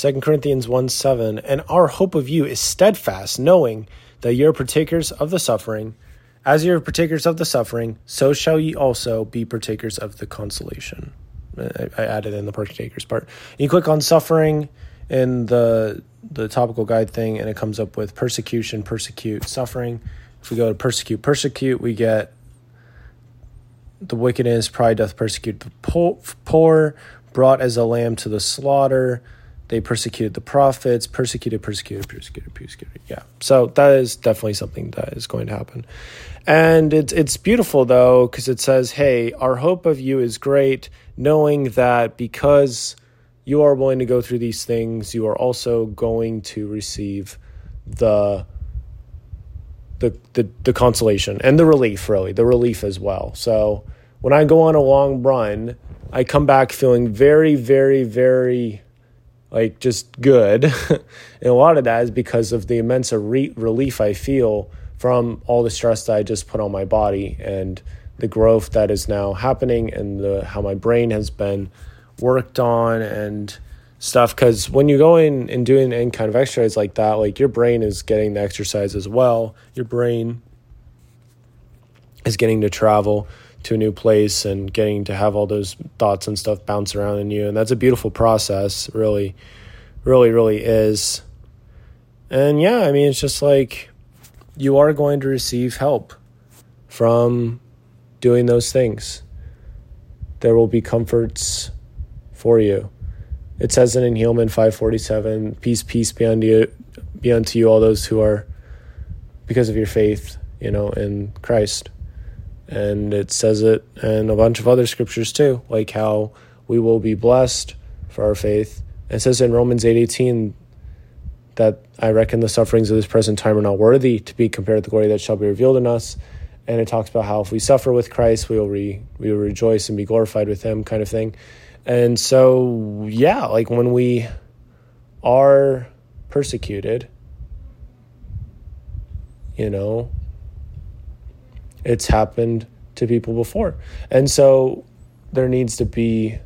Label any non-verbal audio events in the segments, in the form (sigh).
2 Corinthians 1 7. And our hope of you is steadfast, knowing that you're partakers of the suffering. As you're partakers of the suffering, so shall ye also be partakers of the consolation. I, I added in the partakers part. You click on suffering in the the topical guide thing, and it comes up with persecution, persecute, suffering. If we go to persecute, persecute, we get the wickedness, pride doth persecute the poor, brought as a lamb to the slaughter. They persecuted the prophets, persecuted, persecuted, persecuted, persecuted. Yeah. So that is definitely something that is going to happen. And it's it's beautiful though, because it says, Hey, our hope of you is great, knowing that because you are willing to go through these things, you are also going to receive the the, the, the consolation and the relief, really, the relief as well. So when I go on a long run, I come back feeling very, very, very like just good. (laughs) and a lot of that is because of the immense re- relief I feel from all the stress that I just put on my body and the growth that is now happening and the how my brain has been worked on and stuff. Because when you go in and doing any kind of exercise like that like your brain is getting the exercise as well. Your brain is getting to travel to a new place and getting to have all those thoughts and stuff bounce around in you. And that's a beautiful process. Really really really is. And yeah i mean it's just like you are going to receive help from doing those things. There will be comforts for you. It says in Helaman 547, peace, peace be unto you, be unto you all those who are because of your faith, you know, in Christ. And it says it in a bunch of other scriptures too, like how we will be blessed for our faith. It says in Romans 8:18 that I reckon the sufferings of this present time are not worthy to be compared to the glory that shall be revealed in us. And it talks about how if we suffer with Christ, we will re, we will rejoice and be glorified with him kind of thing. And so, yeah, like when we are persecuted, you know, it's happened to people before. And so there needs to be,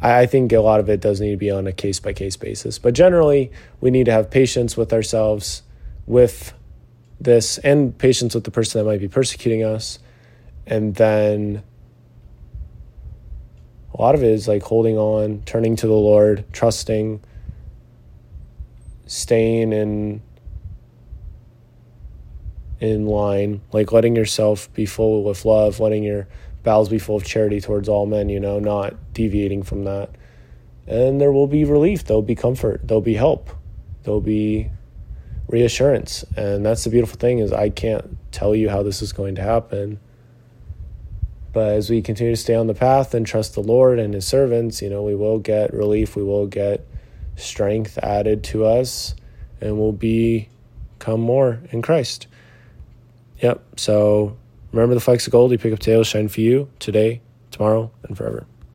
I think a lot of it does need to be on a case by case basis. But generally, we need to have patience with ourselves, with this, and patience with the person that might be persecuting us. And then a lot of it is like holding on, turning to the Lord, trusting, staying in in line, like letting yourself be full with love, letting your bowels be full of charity towards all men, you know, not deviating from that. And there will be relief, there'll be comfort, there'll be help, there'll be reassurance. And that's the beautiful thing is I can't tell you how this is going to happen but as we continue to stay on the path and trust the Lord and His servants, you know, we will get relief, we will get strength added to us, and we'll become more in Christ. Yep. So remember the flags of gold you pick up tails shine for you today, tomorrow, and forever.